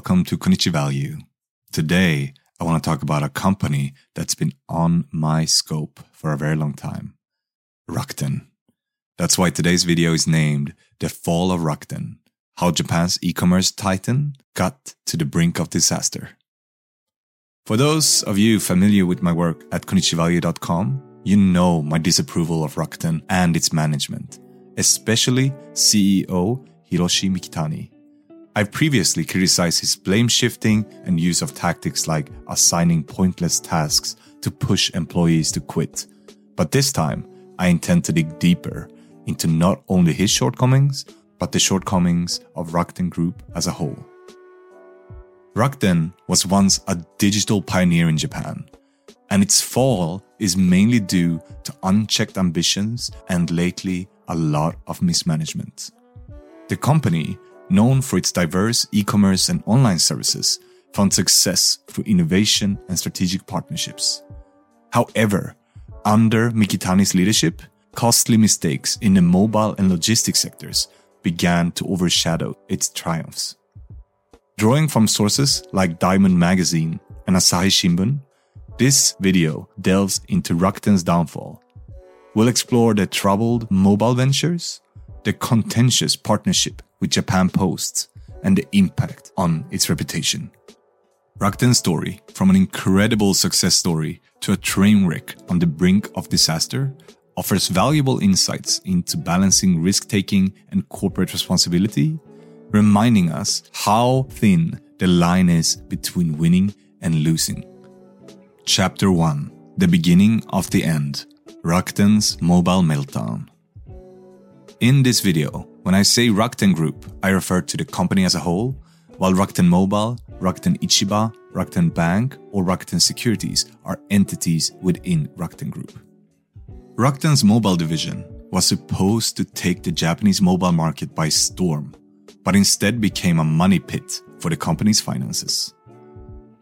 Welcome to Konichi Value. Today, I want to talk about a company that's been on my scope for a very long time Rakuten. That's why today's video is named The Fall of Rakuten How Japan's e commerce titan got to the brink of disaster. For those of you familiar with my work at konichivalue.com, you know my disapproval of Rakuten and its management, especially CEO Hiroshi Mikitani. I've previously criticized his blame shifting and use of tactics like assigning pointless tasks to push employees to quit. But this time, I intend to dig deeper into not only his shortcomings, but the shortcomings of Rakuten Group as a whole. Rakuten was once a digital pioneer in Japan, and its fall is mainly due to unchecked ambitions and lately a lot of mismanagement. The company known for its diverse e commerce and online services, found success through innovation and strategic partnerships. However, under Mikitani's leadership, costly mistakes in the mobile and logistics sectors began to overshadow its triumphs. Drawing from sources like Diamond Magazine and Asahi Shimbun, this video delves into Rakuten's downfall. We'll explore the troubled mobile ventures, the contentious partnership with Japan Post and the impact on its reputation. Rakuten's story, from an incredible success story to a train wreck on the brink of disaster, offers valuable insights into balancing risk taking and corporate responsibility, reminding us how thin the line is between winning and losing. Chapter 1 The Beginning of the End Rakuten's Mobile Meltdown. In this video, when I say Rakuten Group, I refer to the company as a whole, while Rakuten Mobile, Rakuten Ichiba, Rakuten Bank, or Rakuten Securities are entities within Rakuten Group. Rakuten's mobile division was supposed to take the Japanese mobile market by storm, but instead became a money pit for the company's finances.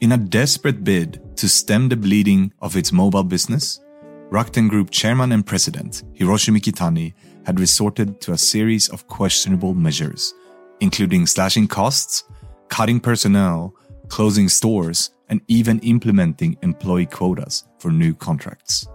In a desperate bid to stem the bleeding of its mobile business, Rakuten Group chairman and president Hiroshi Mikitani had resorted to a series of questionable measures, including slashing costs, cutting personnel, closing stores, and even implementing employee quotas for new contracts.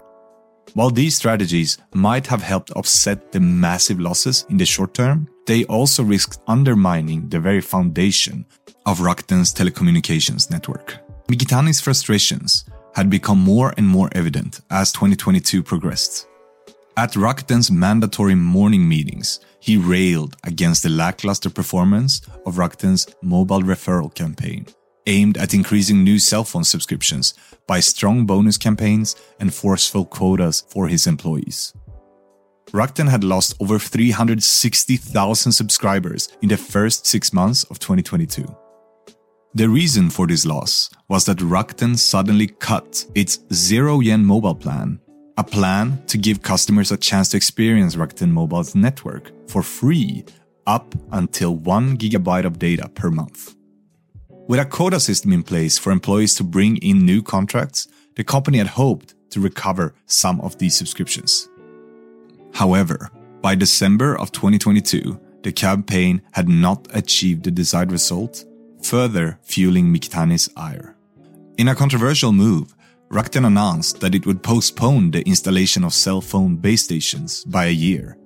While these strategies might have helped offset the massive losses in the short term, they also risked undermining the very foundation of Rakuten's telecommunications network. Mikitani's frustrations had become more and more evident as 2022 progressed. At Rakuten's mandatory morning meetings, he railed against the lackluster performance of Rakuten's mobile referral campaign, aimed at increasing new cell phone subscriptions by strong bonus campaigns and forceful quotas for his employees. Rakuten had lost over 360,000 subscribers in the first six months of 2022. The reason for this loss was that Rakuten suddenly cut its zero yen mobile plan a plan to give customers a chance to experience Rakuten Mobile's network for free up until 1 gigabyte of data per month. With a quota system in place for employees to bring in new contracts, the company had hoped to recover some of these subscriptions. However, by December of 2022, the campaign had not achieved the desired result, further fueling Mikitani's ire. In a controversial move, Rakuten announced that it would postpone the installation of cell phone base stations by a year.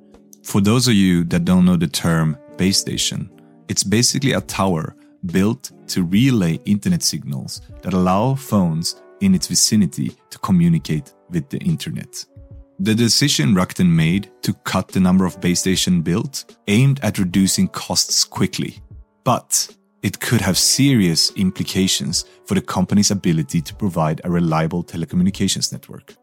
For those of you that don't know the term base station, it's basically a tower built to relay internet signals that allow phones in its vicinity to communicate with the internet. The decision Rakuten made to cut the number of base stations built aimed at reducing costs quickly. But it could have serious implications for the company's ability to provide a reliable telecommunications network.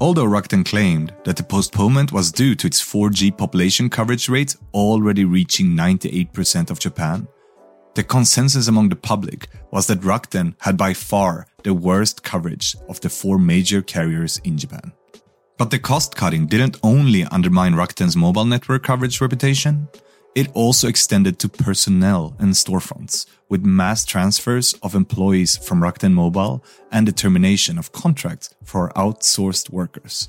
Although Rakuten claimed that the postponement was due to its 4G population coverage rate already reaching 98% of Japan, the consensus among the public was that Rakuten had by far the worst coverage of the four major carriers in Japan. But the cost cutting didn't only undermine Rakuten's mobile network coverage reputation, it also extended to personnel and storefronts, with mass transfers of employees from Rakuten Mobile and the termination of contracts for outsourced workers.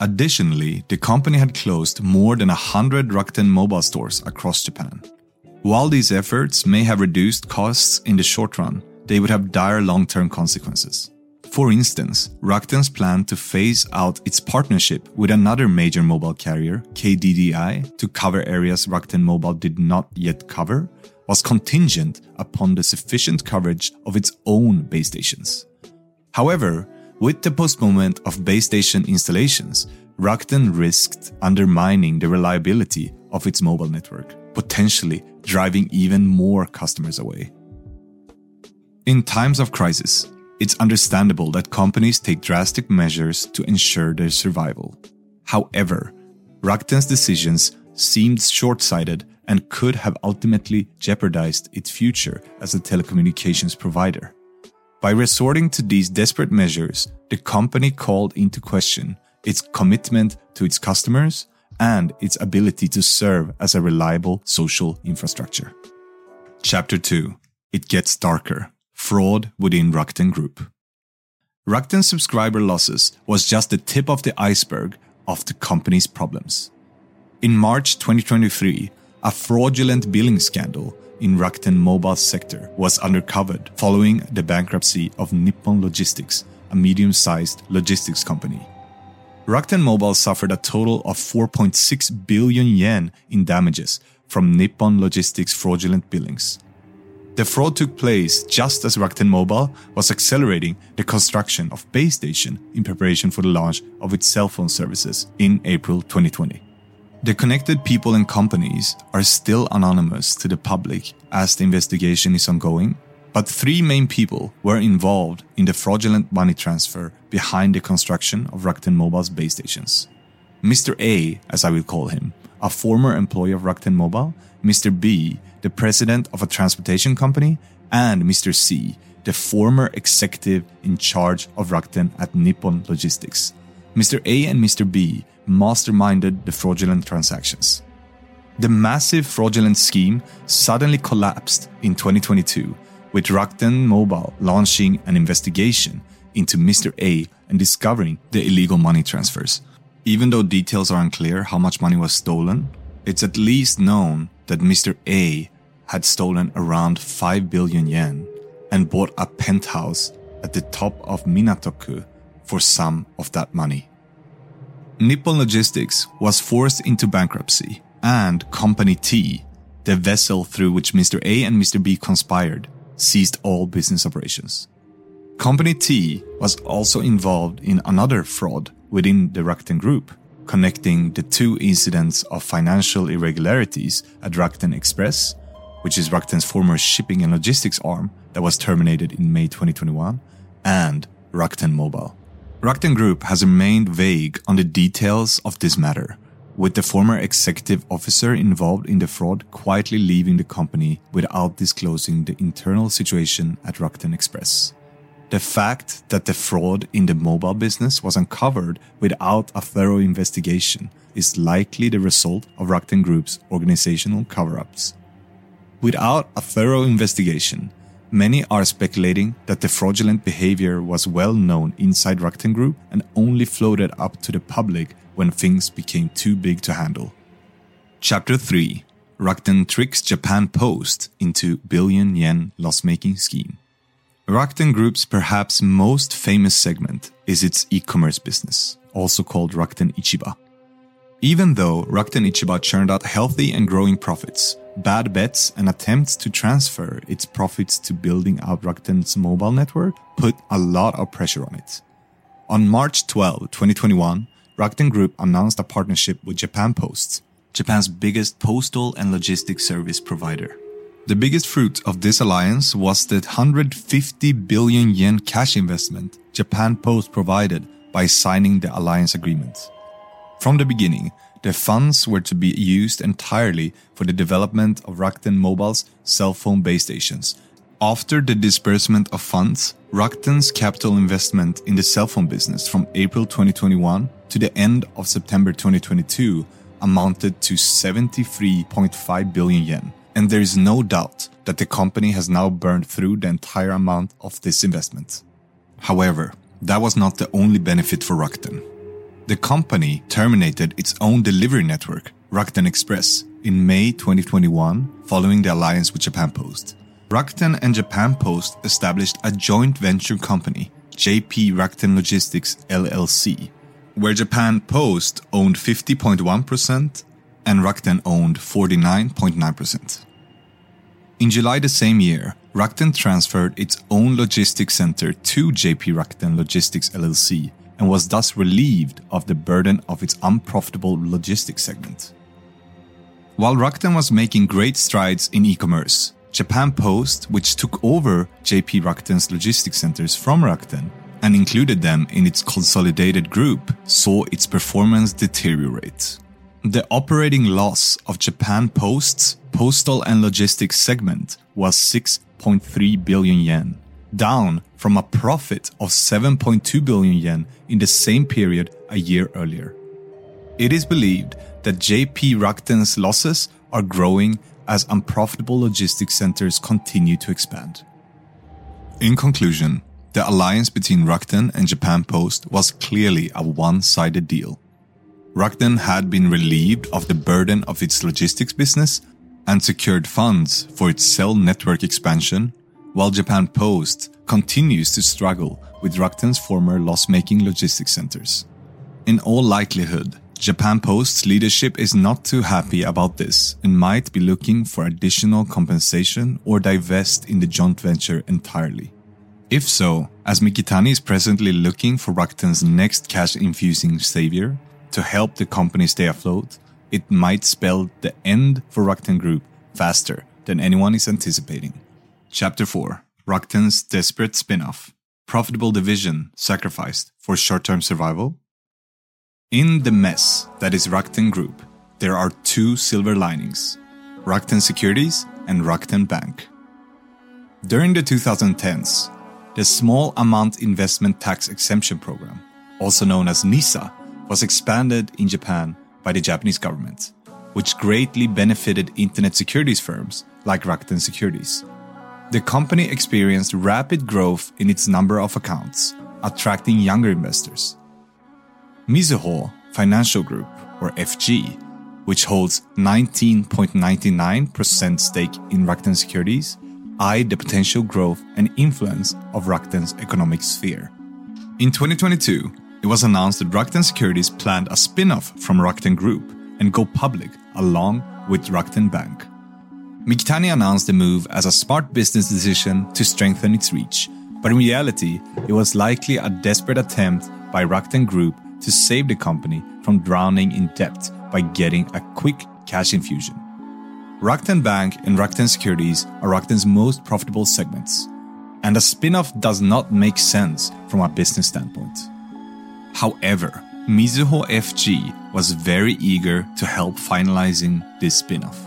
Additionally, the company had closed more than 100 Rakuten Mobile stores across Japan. While these efforts may have reduced costs in the short run, they would have dire long term consequences. For instance, Rakuten's plan to phase out its partnership with another major mobile carrier, KDDI, to cover areas Rakuten Mobile did not yet cover, was contingent upon the sufficient coverage of its own base stations. However, with the postponement of base station installations, Rakuten risked undermining the reliability of its mobile network, potentially driving even more customers away. In times of crisis, it's understandable that companies take drastic measures to ensure their survival. However, Rakuten's decisions seemed short sighted and could have ultimately jeopardized its future as a telecommunications provider. By resorting to these desperate measures, the company called into question its commitment to its customers and its ability to serve as a reliable social infrastructure. Chapter 2 It Gets Darker fraud within Rakuten Group. Rakuten subscriber losses was just the tip of the iceberg of the company's problems. In March 2023, a fraudulent billing scandal in Rakuten mobile sector was uncovered following the bankruptcy of Nippon Logistics, a medium-sized logistics company. Rakuten Mobile suffered a total of 4.6 billion yen in damages from Nippon Logistics fraudulent billings. The fraud took place just as Rakuten Mobile was accelerating the construction of base station in preparation for the launch of its cell phone services in April 2020. The connected people and companies are still anonymous to the public as the investigation is ongoing, but three main people were involved in the fraudulent money transfer behind the construction of Rakuten Mobile's base stations. Mr. A, as I will call him, a former employee of Rakuten Mobile, Mr. B, the president of a transportation company, and Mr. C, the former executive in charge of Rakuten at Nippon Logistics. Mr. A and Mr. B masterminded the fraudulent transactions. The massive fraudulent scheme suddenly collapsed in 2022, with Rakuten Mobile launching an investigation into Mr. A and discovering the illegal money transfers. Even though details are unclear how much money was stolen, it's at least known that Mr. A had stolen around 5 billion yen and bought a penthouse at the top of Minatoku for some of that money. Nippon Logistics was forced into bankruptcy, and Company T, the vessel through which Mr. A and Mr. B conspired, ceased all business operations. Company T was also involved in another fraud within the Rakuten Group, connecting the two incidents of financial irregularities at Rakuten Express, which is Rakuten's former shipping and logistics arm that was terminated in May 2021, and Rakuten Mobile. Rakuten Group has remained vague on the details of this matter, with the former executive officer involved in the fraud quietly leaving the company without disclosing the internal situation at Rakuten Express. The fact that the fraud in the mobile business was uncovered without a thorough investigation is likely the result of Rakuten Group's organizational cover ups. Without a thorough investigation, many are speculating that the fraudulent behavior was well known inside Rakuten Group and only floated up to the public when things became too big to handle. Chapter 3 Rakuten tricks Japan Post into billion yen loss making scheme. Rakuten Group's perhaps most famous segment is its e-commerce business, also called Rakuten Ichiba. Even though Rakuten Ichiba churned out healthy and growing profits, bad bets and attempts to transfer its profits to building out Rakuten's mobile network put a lot of pressure on it. On March 12, 2021, Rakuten Group announced a partnership with Japan Post, Japan's biggest postal and logistics service provider. The biggest fruit of this alliance was the 150 billion yen cash investment Japan Post provided by signing the alliance agreement. From the beginning, the funds were to be used entirely for the development of Rakuten Mobile's cell phone base stations. After the disbursement of funds, Rakuten's capital investment in the cell phone business from April 2021 to the end of September 2022 amounted to 73.5 billion yen and there is no doubt that the company has now burned through the entire amount of this investment. However, that was not the only benefit for Rakuten. The company terminated its own delivery network, Rakuten Express, in May 2021 following the alliance with Japan Post. Rakuten and Japan Post established a joint venture company, JP Rakuten Logistics LLC, where Japan Post owned 50.1% and Rakuten owned 49.9%. In July the same year, Rakuten transferred its own logistics center to JP Rakuten Logistics LLC and was thus relieved of the burden of its unprofitable logistics segment. While Rakuten was making great strides in e-commerce, Japan Post, which took over JP Rakuten's logistics centers from Rakuten and included them in its consolidated group, saw its performance deteriorate. The operating loss of Japan Post's postal and logistics segment was 6.3 billion yen, down from a profit of 7.2 billion yen in the same period a year earlier. It is believed that JP Rakuten's losses are growing as unprofitable logistics centers continue to expand. In conclusion, the alliance between Rakuten and Japan Post was clearly a one-sided deal. Rakuten had been relieved of the burden of its logistics business and secured funds for its cell network expansion, while Japan Post continues to struggle with Rakuten's former loss-making logistics centers. In all likelihood, Japan Post's leadership is not too happy about this and might be looking for additional compensation or divest in the joint venture entirely. If so, as Mikitani is presently looking for Rakuten's next cash infusing savior, to help the company stay afloat, it might spell the end for Rakuten Group faster than anyone is anticipating. Chapter 4 Rakuten's desperate spin-off. Profitable division sacrificed for short-term survival. In the mess that is Rakuten Group, there are two silver linings: Rakuten Securities and Rakuten Bank. During the 2010s, the Small Amount Investment Tax Exemption Program, also known as NISA, was expanded in Japan by the Japanese government, which greatly benefited internet securities firms like Rakuten Securities. The company experienced rapid growth in its number of accounts, attracting younger investors. Mizuho Financial Group, or FG, which holds 19.99% stake in Rakuten Securities, eyed the potential growth and influence of Rakuten's economic sphere. In 2022, it was announced that Rakuten Securities planned a spin off from Rakuten Group and go public along with Rakuten Bank. Mikitani announced the move as a smart business decision to strengthen its reach, but in reality, it was likely a desperate attempt by Rakuten Group to save the company from drowning in debt by getting a quick cash infusion. Rakuten Bank and Rakuten Securities are Rakuten's most profitable segments, and a spin off does not make sense from a business standpoint. However, Mizuho FG was very eager to help finalizing this spin-off.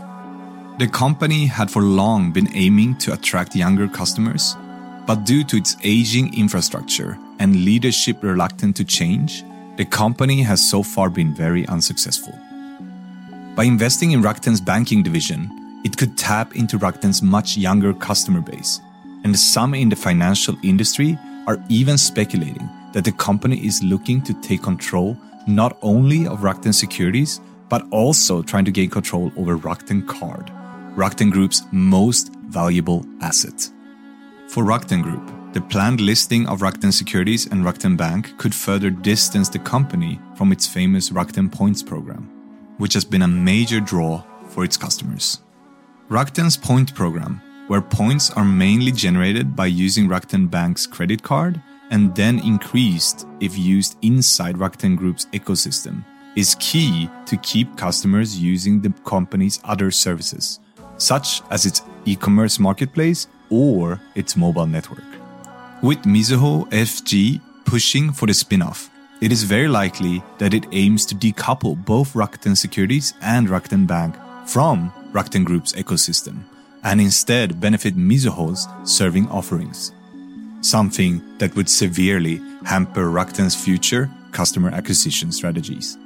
The company had for long been aiming to attract younger customers, but due to its aging infrastructure and leadership reluctant to change, the company has so far been very unsuccessful. By investing in Rakuten's banking division, it could tap into Rakuten's much younger customer base, and some in the financial industry are even speculating that the company is looking to take control not only of Rakuten Securities, but also trying to gain control over Rakuten Card, Rakuten Group's most valuable asset. For Rakuten Group, the planned listing of Rakuten Securities and Rakuten Bank could further distance the company from its famous Rakuten Points program, which has been a major draw for its customers. Rakuten's Point program, where points are mainly generated by using Rakuten Bank's credit card and then increased if used inside Rakuten Group's ecosystem, is key to keep customers using the company's other services, such as its e commerce marketplace or its mobile network. With Mizuho FG pushing for the spin off, it is very likely that it aims to decouple both Rakuten Securities and Rakuten Bank from Rakuten Group's ecosystem and instead benefit Mizuho's serving offerings something that would severely hamper Rakuten's future customer acquisition strategies.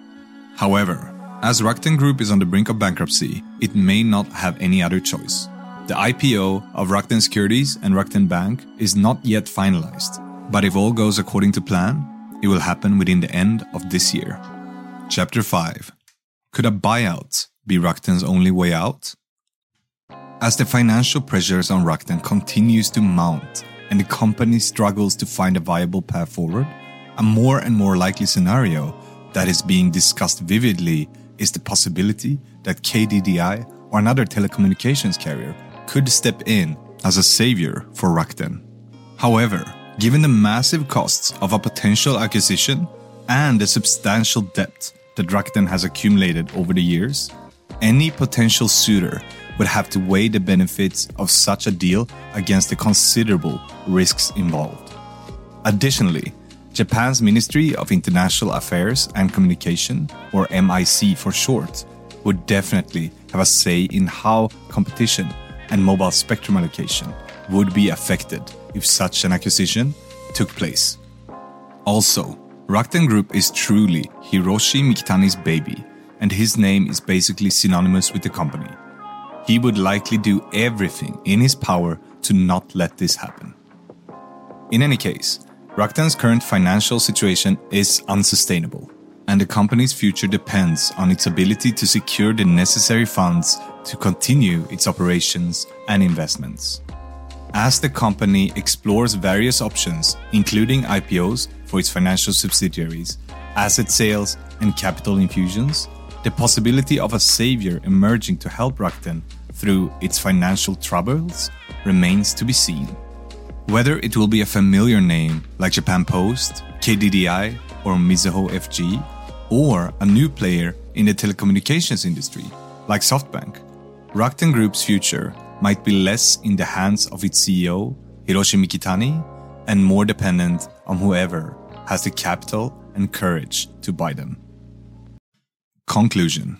However, as Rakuten Group is on the brink of bankruptcy, it may not have any other choice. The IPO of Rakuten Securities and Rakuten Bank is not yet finalized, but if all goes according to plan, it will happen within the end of this year. Chapter 5 Could a buyout be Rakuten's only way out? As the financial pressures on Rakuten continues to mount and the company struggles to find a viable path forward, a more and more likely scenario that is being discussed vividly is the possibility that KDDI or another telecommunications carrier could step in as a savior for Rakuten. However, given the massive costs of a potential acquisition and the substantial debt that Rakuten has accumulated over the years, any potential suitor would have to weigh the benefits of such a deal against the considerable risks involved. Additionally, Japan's Ministry of International Affairs and Communication, or MIC for short, would definitely have a say in how competition and mobile spectrum allocation would be affected if such an acquisition took place. Also, Rakuten Group is truly Hiroshi Mikitani's baby, and his name is basically synonymous with the company. He would likely do everything in his power to not let this happen. In any case, Rakuten's current financial situation is unsustainable, and the company's future depends on its ability to secure the necessary funds to continue its operations and investments. As the company explores various options, including IPOs for its financial subsidiaries, asset sales, and capital infusions, the possibility of a savior emerging to help Rakuten through its financial troubles remains to be seen. Whether it will be a familiar name like Japan Post, KDDI, or Mizuho FG, or a new player in the telecommunications industry like SoftBank, Rakuten Group's future might be less in the hands of its CEO, Hiroshi Mikitani, and more dependent on whoever has the capital and courage to buy them. Conclusion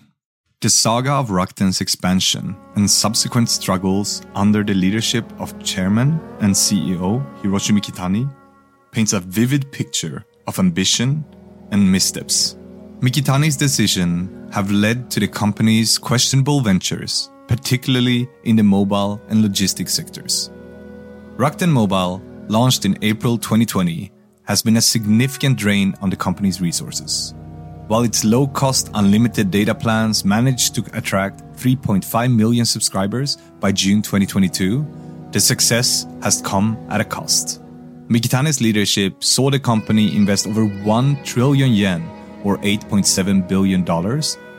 the saga of Rakuten's expansion and subsequent struggles under the leadership of Chairman and CEO Hiroshi Mikitani paints a vivid picture of ambition and missteps. Mikitani's decision have led to the company's questionable ventures, particularly in the mobile and logistics sectors. Rakuten Mobile, launched in April 2020, has been a significant drain on the company's resources. While its low cost unlimited data plans managed to attract 3.5 million subscribers by June 2022, the success has come at a cost. Mikitani's leadership saw the company invest over 1 trillion yen, or $8.7 billion,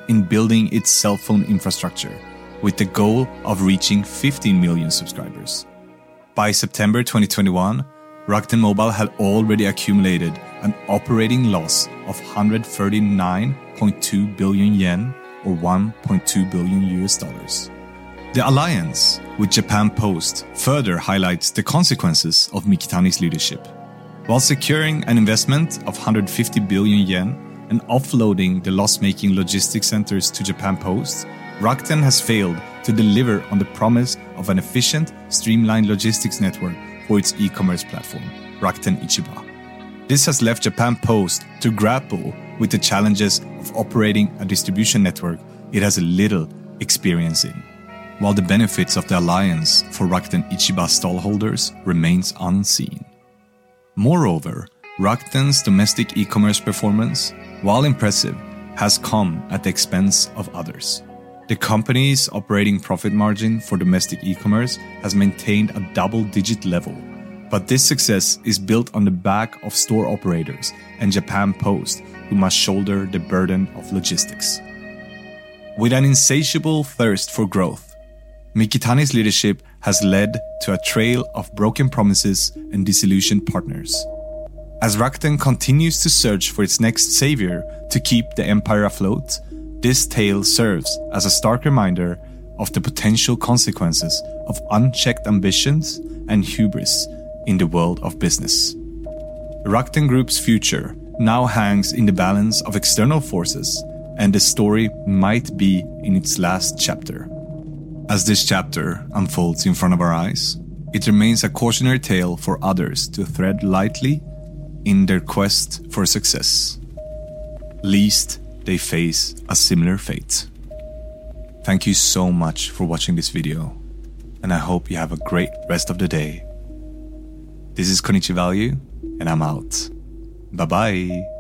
in building its cell phone infrastructure, with the goal of reaching 15 million subscribers. By September 2021, Rakuten Mobile had already accumulated an operating loss of 139.2 billion yen or 1.2 billion US dollars. The alliance with Japan Post further highlights the consequences of Mikitani's leadership. While securing an investment of 150 billion yen and offloading the loss making logistics centers to Japan Post, Rakuten has failed to deliver on the promise of an efficient, streamlined logistics network for its e commerce platform, Rakuten Ichiba. This has left Japan Post to grapple with the challenges of operating a distribution network it has little experience in, while the benefits of the alliance for Rakuten Ichiba stallholders remains unseen. Moreover, Rakuten's domestic e-commerce performance, while impressive, has come at the expense of others. The company's operating profit margin for domestic e-commerce has maintained a double-digit level but this success is built on the back of store operators and Japan Post, who must shoulder the burden of logistics. With an insatiable thirst for growth, Mikitani's leadership has led to a trail of broken promises and disillusioned partners. As Rakuten continues to search for its next savior to keep the empire afloat, this tale serves as a stark reminder of the potential consequences of unchecked ambitions and hubris in the world of business. Rakuten Group's future now hangs in the balance of external forces, and the story might be in its last chapter. As this chapter unfolds in front of our eyes, it remains a cautionary tale for others to tread lightly in their quest for success, lest they face a similar fate. Thank you so much for watching this video, and I hope you have a great rest of the day this is Konichi Value, and I'm out. Bye bye.